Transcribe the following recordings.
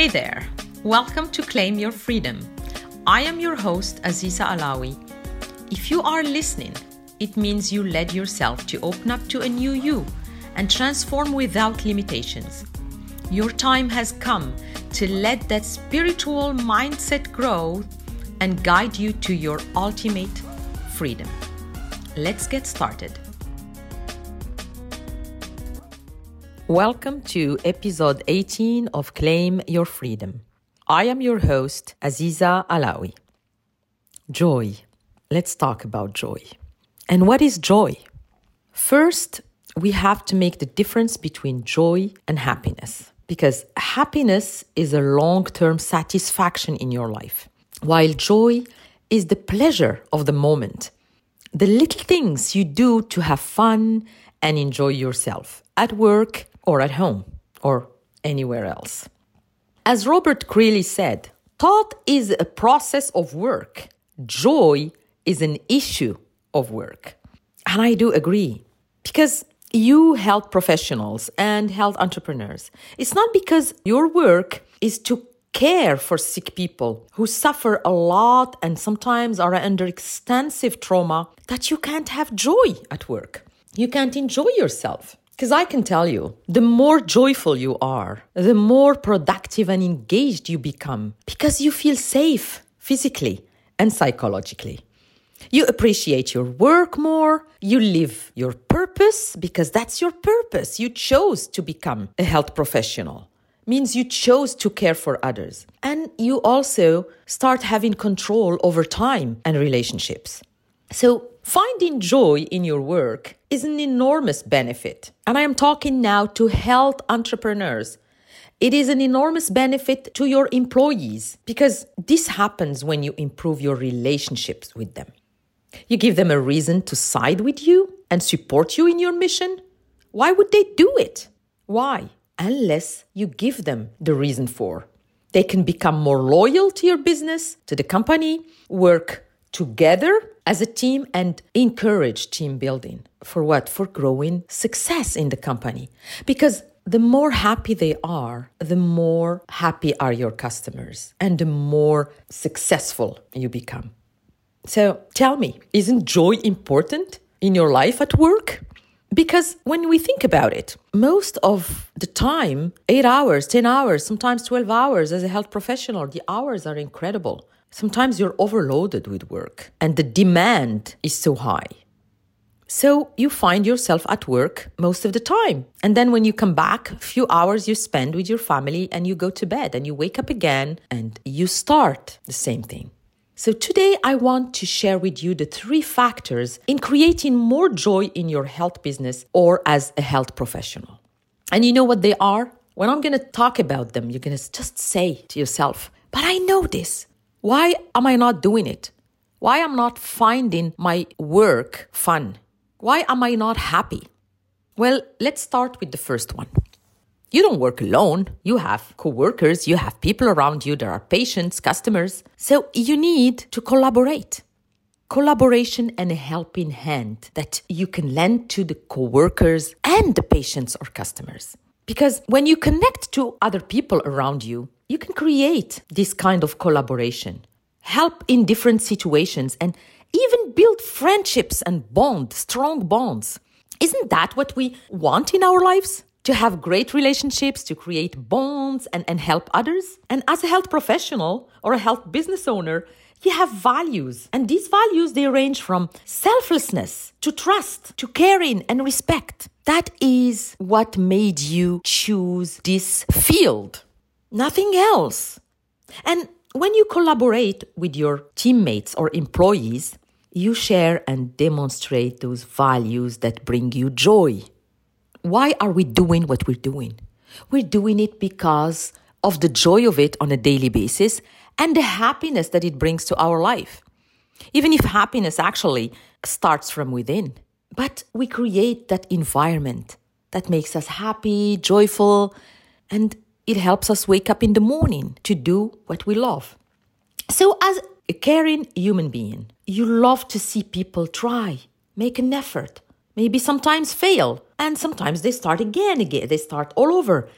Hey there, welcome to Claim Your Freedom. I am your host, Aziza Alawi. If you are listening, it means you led yourself to open up to a new you and transform without limitations. Your time has come to let that spiritual mindset grow and guide you to your ultimate freedom. Let's get started. Welcome to episode 18 of Claim Your Freedom. I am your host, Aziza Alawi. Joy. Let's talk about joy. And what is joy? First, we have to make the difference between joy and happiness because happiness is a long term satisfaction in your life, while joy is the pleasure of the moment, the little things you do to have fun and enjoy yourself at work or at home or anywhere else. As Robert Greeley said, thought is a process of work, joy is an issue of work. And I do agree because you health professionals and health entrepreneurs, it's not because your work is to care for sick people who suffer a lot and sometimes are under extensive trauma that you can't have joy at work. You can't enjoy yourself. Because I can tell you, the more joyful you are, the more productive and engaged you become because you feel safe physically and psychologically. You appreciate your work more. You live your purpose because that's your purpose. You chose to become a health professional. Means you chose to care for others. And you also start having control over time and relationships. So, finding joy in your work is an enormous benefit. And I am talking now to health entrepreneurs. It is an enormous benefit to your employees because this happens when you improve your relationships with them. You give them a reason to side with you and support you in your mission. Why would they do it? Why? Unless you give them the reason for. They can become more loyal to your business, to the company, work together as a team, and encourage team building. For what? For growing success in the company. Because the more happy they are, the more happy are your customers and the more successful you become. So tell me, isn't joy important in your life at work? Because when we think about it, most of the time, eight hours, 10 hours, sometimes 12 hours as a health professional, the hours are incredible. Sometimes you're overloaded with work and the demand is so high. So you find yourself at work most of the time. And then when you come back, a few hours you spend with your family and you go to bed and you wake up again and you start the same thing. So, today I want to share with you the three factors in creating more joy in your health business or as a health professional. And you know what they are? When I'm going to talk about them, you're going to just say to yourself, but I know this. Why am I not doing it? Why am I not finding my work fun? Why am I not happy? Well, let's start with the first one. You don't work alone. You have coworkers, you have people around you, there are patients, customers. So you need to collaborate. Collaboration and a helping hand that you can lend to the coworkers and the patients or customers. Because when you connect to other people around you, you can create this kind of collaboration, help in different situations, and even build friendships and bonds, strong bonds. Isn't that what we want in our lives? to have great relationships, to create bonds and, and help others. And as a health professional or a health business owner, you have values. And these values, they range from selflessness to trust to caring and respect. That is what made you choose this field. Nothing else. And when you collaborate with your teammates or employees, you share and demonstrate those values that bring you joy. Why are we doing what we're doing? We're doing it because of the joy of it on a daily basis and the happiness that it brings to our life. Even if happiness actually starts from within. But we create that environment that makes us happy, joyful, and it helps us wake up in the morning to do what we love. So, as a caring human being, you love to see people try, make an effort, maybe sometimes fail, and sometimes they start again, again, they start all over,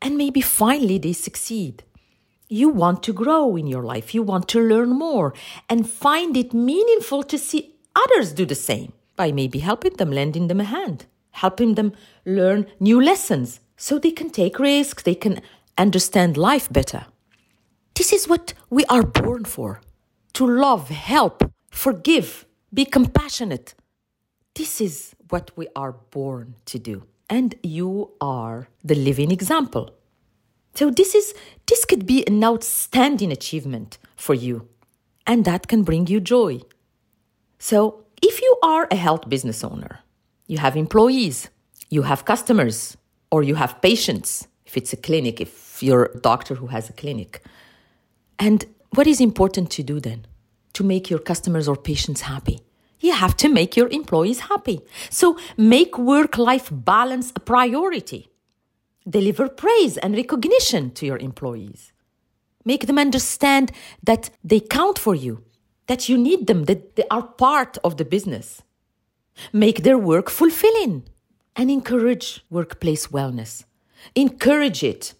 and maybe finally they succeed. you want to grow in your life, you want to learn more, and find it meaningful to see others do the same by maybe helping them, lending them a hand, helping them learn new lessons so they can take risks, they can understand life better. This is what we are born for to love, help, forgive, be compassionate. This is what we are born to do. And you are the living example. So this is this could be an outstanding achievement for you and that can bring you joy. So, if you are a health business owner, you have employees, you have customers, or you have patients, if it's a clinic, if you're a doctor who has a clinic. And what is important to do then? To make your customers or patients happy. You have to make your employees happy. So make work life balance a priority. Deliver praise and recognition to your employees. Make them understand that they count for you, that you need them, that they are part of the business. Make their work fulfilling and encourage workplace wellness. Encourage it.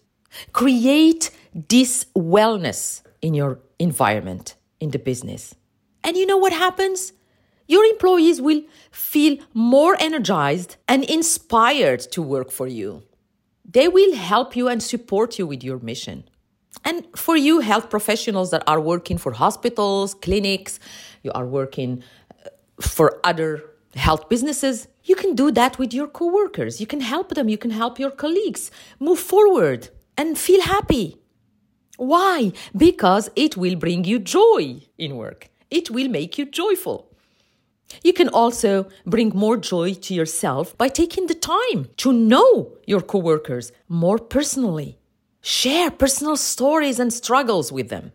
Create this wellness in your environment, in the business. And you know what happens? Your employees will feel more energized and inspired to work for you. They will help you and support you with your mission. And for you, health professionals that are working for hospitals, clinics, you are working uh, for other health businesses, you can do that with your coworkers. You can help them, you can help your colleagues move forward and feel happy. Why? Because it will bring you joy in work. It will make you joyful. You can also bring more joy to yourself by taking the time to know your coworkers more personally. Share personal stories and struggles with them.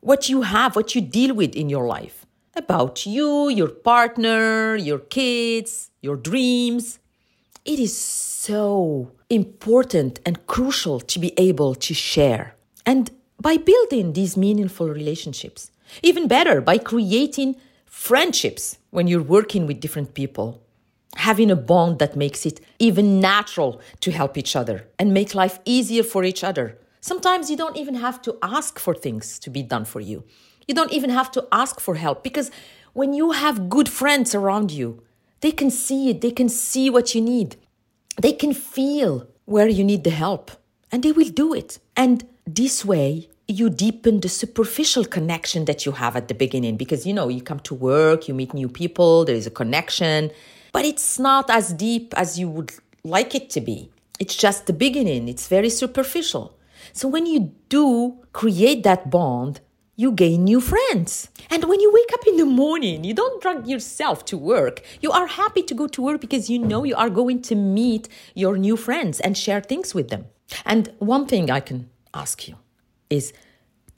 What you have, what you deal with in your life. About you, your partner, your kids, your dreams. It is so important and crucial to be able to share. And by building these meaningful relationships, even better, by creating friendships when you're working with different people. Having a bond that makes it even natural to help each other and make life easier for each other. Sometimes you don't even have to ask for things to be done for you. You don't even have to ask for help because when you have good friends around you, they can see it, they can see what you need, they can feel where you need the help, and they will do it. And this way, you deepen the superficial connection that you have at the beginning because you know you come to work you meet new people there is a connection but it's not as deep as you would like it to be. It's just the beginning. It's very superficial. So when you do create that bond you gain new friends. And when you wake up in the morning, you don't drag yourself to work. You are happy to go to work because you know you are going to meet your new friends and share things with them. And one thing I can ask you is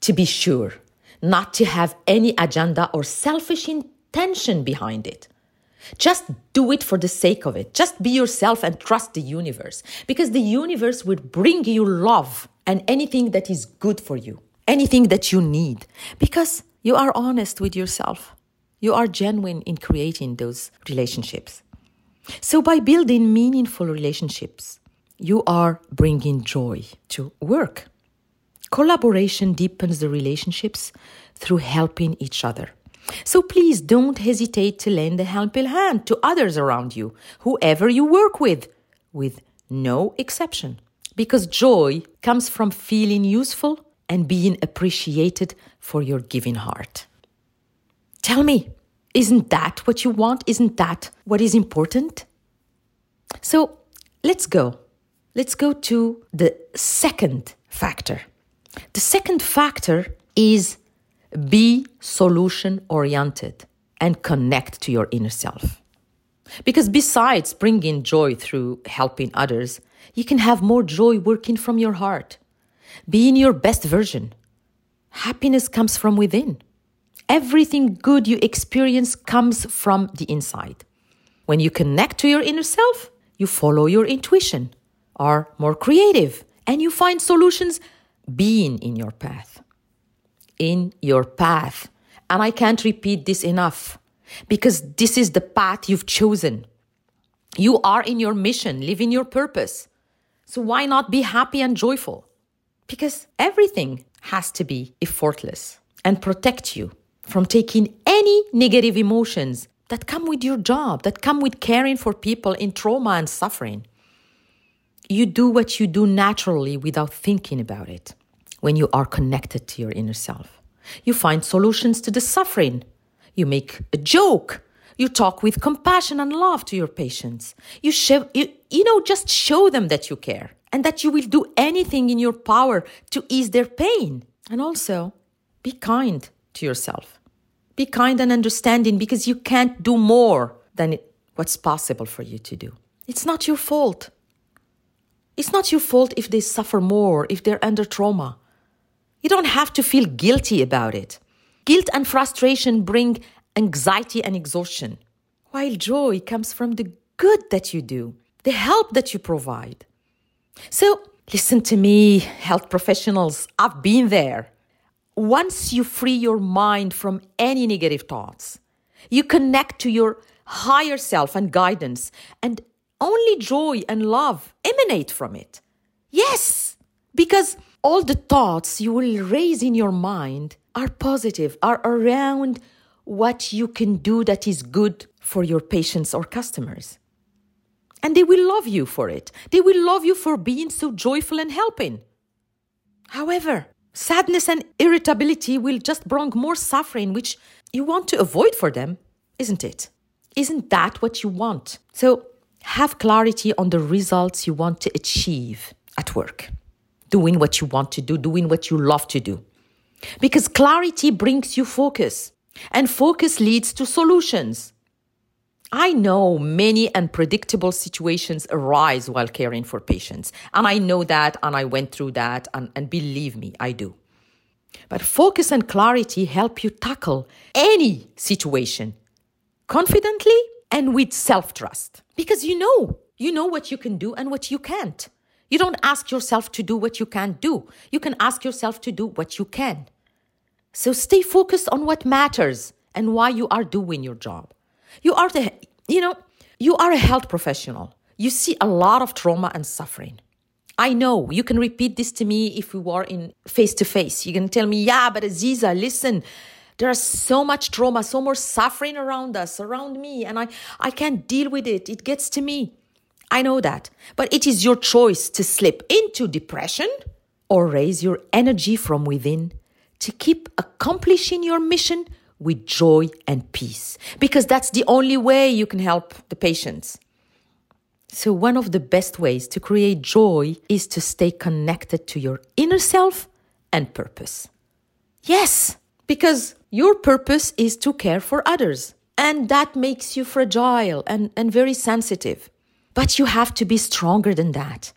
to be sure not to have any agenda or selfish intention behind it. Just do it for the sake of it. Just be yourself and trust the universe because the universe will bring you love and anything that is good for you, anything that you need because you are honest with yourself. You are genuine in creating those relationships. So, by building meaningful relationships, you are bringing joy to work. Collaboration deepens the relationships through helping each other. So please don't hesitate to lend a helping hand to others around you, whoever you work with, with no exception. Because joy comes from feeling useful and being appreciated for your giving heart. Tell me, isn't that what you want? Isn't that what is important? So let's go. Let's go to the second factor the second factor is be solution oriented and connect to your inner self. Because besides bringing joy through helping others, you can have more joy working from your heart. Being your best version. Happiness comes from within. Everything good you experience comes from the inside. When you connect to your inner self, you follow your intuition, are more creative, and you find solutions being in your path. In your path. And I can't repeat this enough because this is the path you've chosen. You are in your mission, living your purpose. So why not be happy and joyful? Because everything has to be effortless and protect you from taking any negative emotions that come with your job, that come with caring for people in trauma and suffering. You do what you do naturally without thinking about it when you are connected to your inner self. You find solutions to the suffering. You make a joke. You talk with compassion and love to your patients. You show, you, you know, just show them that you care and that you will do anything in your power to ease their pain. And also, be kind to yourself. Be kind and understanding because you can't do more than what's possible for you to do. It's not your fault. It's not your fault if they suffer more, if they're under trauma. You don't have to feel guilty about it. Guilt and frustration bring anxiety and exhaustion, while joy comes from the good that you do, the help that you provide. So, listen to me, health professionals, I've been there once you free your mind from any negative thoughts, you connect to your higher self and guidance, and only joy and love emanate from it. Yes, because all the thoughts you will raise in your mind are positive, are around what you can do that is good for your patients or customers. And they will love you for it. They will love you for being so joyful and helping. However, Sadness and irritability will just bring more suffering, which you want to avoid for them, isn't it? Isn't that what you want? So have clarity on the results you want to achieve at work, doing what you want to do, doing what you love to do. Because clarity brings you focus, and focus leads to solutions. I know many unpredictable situations arise while caring for patients. And I know that, and I went through that, and, and believe me, I do. But focus and clarity help you tackle any situation confidently and with self trust. Because you know, you know what you can do and what you can't. You don't ask yourself to do what you can't do. You can ask yourself to do what you can. So stay focused on what matters and why you are doing your job. You are the, you know, you are a health professional. You see a lot of trauma and suffering. I know you can repeat this to me if we were in face to face. You can tell me, yeah, but Aziza, listen, there's so much trauma, so much suffering around us, around me, and I, I can't deal with it. It gets to me. I know that. But it is your choice to slip into depression or raise your energy from within to keep accomplishing your mission with joy and peace, because that's the only way you can help the patients. So, one of the best ways to create joy is to stay connected to your inner self and purpose. Yes, because your purpose is to care for others, and that makes you fragile and, and very sensitive. But you have to be stronger than that.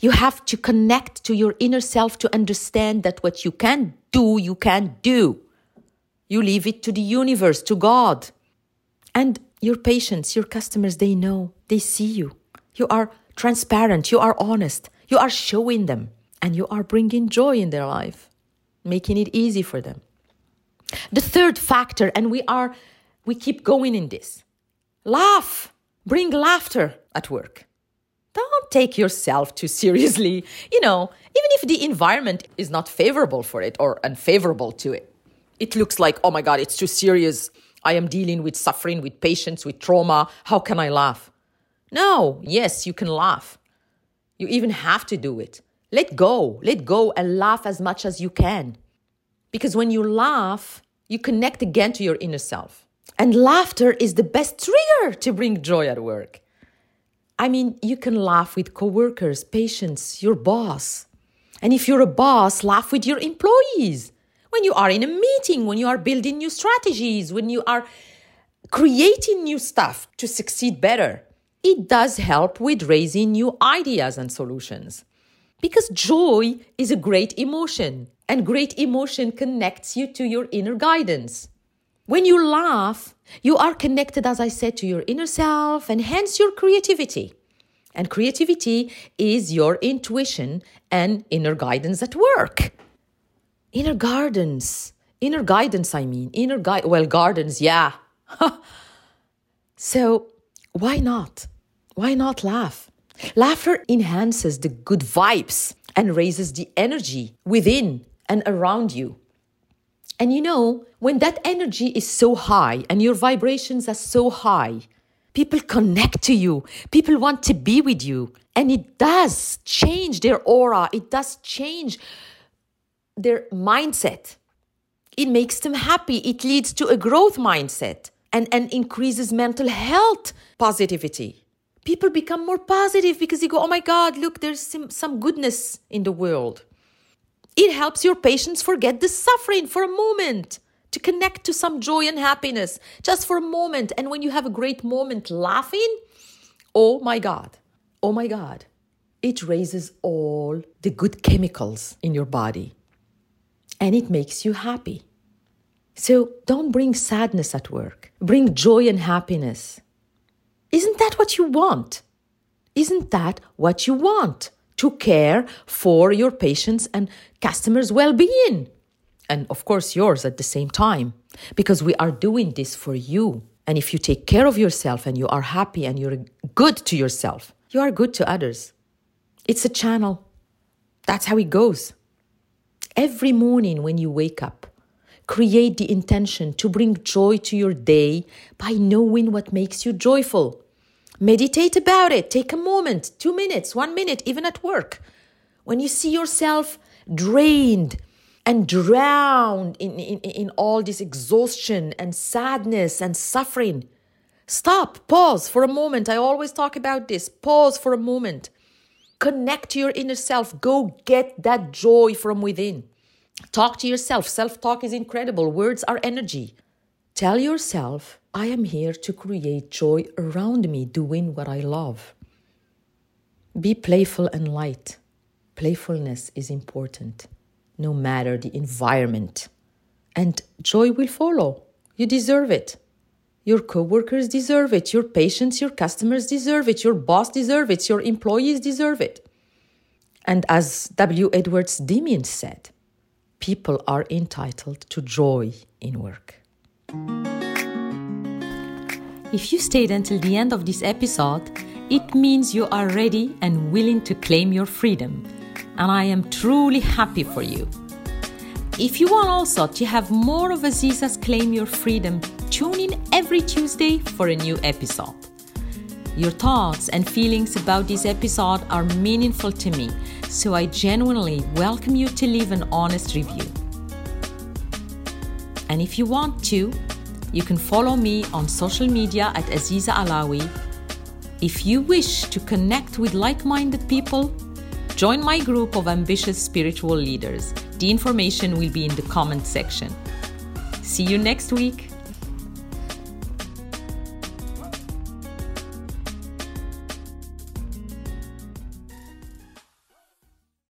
You have to connect to your inner self to understand that what you can do, you can do. You leave it to the universe, to God. And your patients, your customers, they know, they see you. You are transparent, you are honest, you are showing them, and you are bringing joy in their life, making it easy for them. The third factor, and we are, we keep going in this laugh, bring laughter at work. Don't take yourself too seriously, you know, even if the environment is not favorable for it or unfavorable to it it looks like, oh my God, it's too serious. I am dealing with suffering, with patients, with trauma. How can I laugh? No, yes, you can laugh. You even have to do it. Let go, let go and laugh as much as you can. Because when you laugh, you connect again to your inner self. And laughter is the best trigger to bring joy at work. I mean, you can laugh with coworkers, patients, your boss. And if you're a boss, laugh with your employees when you are in a meeting, when you are building new strategies, when you are creating new stuff to succeed better. It does help with raising new ideas and solutions. Because joy is a great emotion, and great emotion connects you to your inner guidance. When you laugh, you are connected, as I said, to your inner self and hence your creativity. And creativity is your intuition and inner guidance at work inner gardens. Inner guidance i mean. Inner guide well gardens yeah. So why not? Why not laugh? Laughter enhances the good vibes and raises the energy within and around you. And you know, when that energy is so high and your vibrations are so high, people connect to you, people want to be with you. And it does change their aura, it does change their mindset. It makes them happy, it leads to a growth mindset and, and increases mental health positivity. People become more positive because you go, oh my God, look, there's some, some goodness in the world. It helps your patients forget the suffering for a moment, to connect to some joy and happiness just for a moment. And when you have a great moment laughing, oh my God, oh my God, it raises all the good chemicals in your body and it makes you happy. So don't bring sadness at work, bring joy and happiness. Isn't that what you want? Isn't that what you want? To care for your patients and customers' well being. And of course, yours at the same time, because we are doing this for you. And if you take care of yourself and you are happy and you're good to yourself, you are good to others. It's a channel. That's how it goes. Every morning when you wake up, create the intention to bring joy to your day by knowing what makes you joyful. Meditate about it. Take a moment, two minutes, one minute, even at work. When you see yourself drained and drowned in, in, in all this exhaustion and sadness and suffering, stop, pause for a moment. I always talk about this. Pause for a moment. Connect to your inner self. Go get that joy from within. Talk to yourself. Self talk is incredible. Words are energy. Tell yourself, I am here to create joy around me doing what I love. Be playful and light. Playfulness is important, no matter the environment. And joy will follow. You deserve it. Your coworkers deserve it. Your patients, your customers deserve it. Your boss deserve it. Your employees deserve it. And as W. Edwards Deming said, people are entitled to joy in work. If you stayed until the end of this episode, it means you are ready and willing to claim your freedom. And I am truly happy for you. If you want also to have more of Aziza's Claim Your Freedom, tune in every Tuesday for a new episode. Your thoughts and feelings about this episode are meaningful to me, so I genuinely welcome you to leave an honest review. And if you want to, you can follow me on social media at Aziza Alawi. If you wish to connect with like minded people, join my group of ambitious spiritual leaders. The information will be in the comment section. See you next week.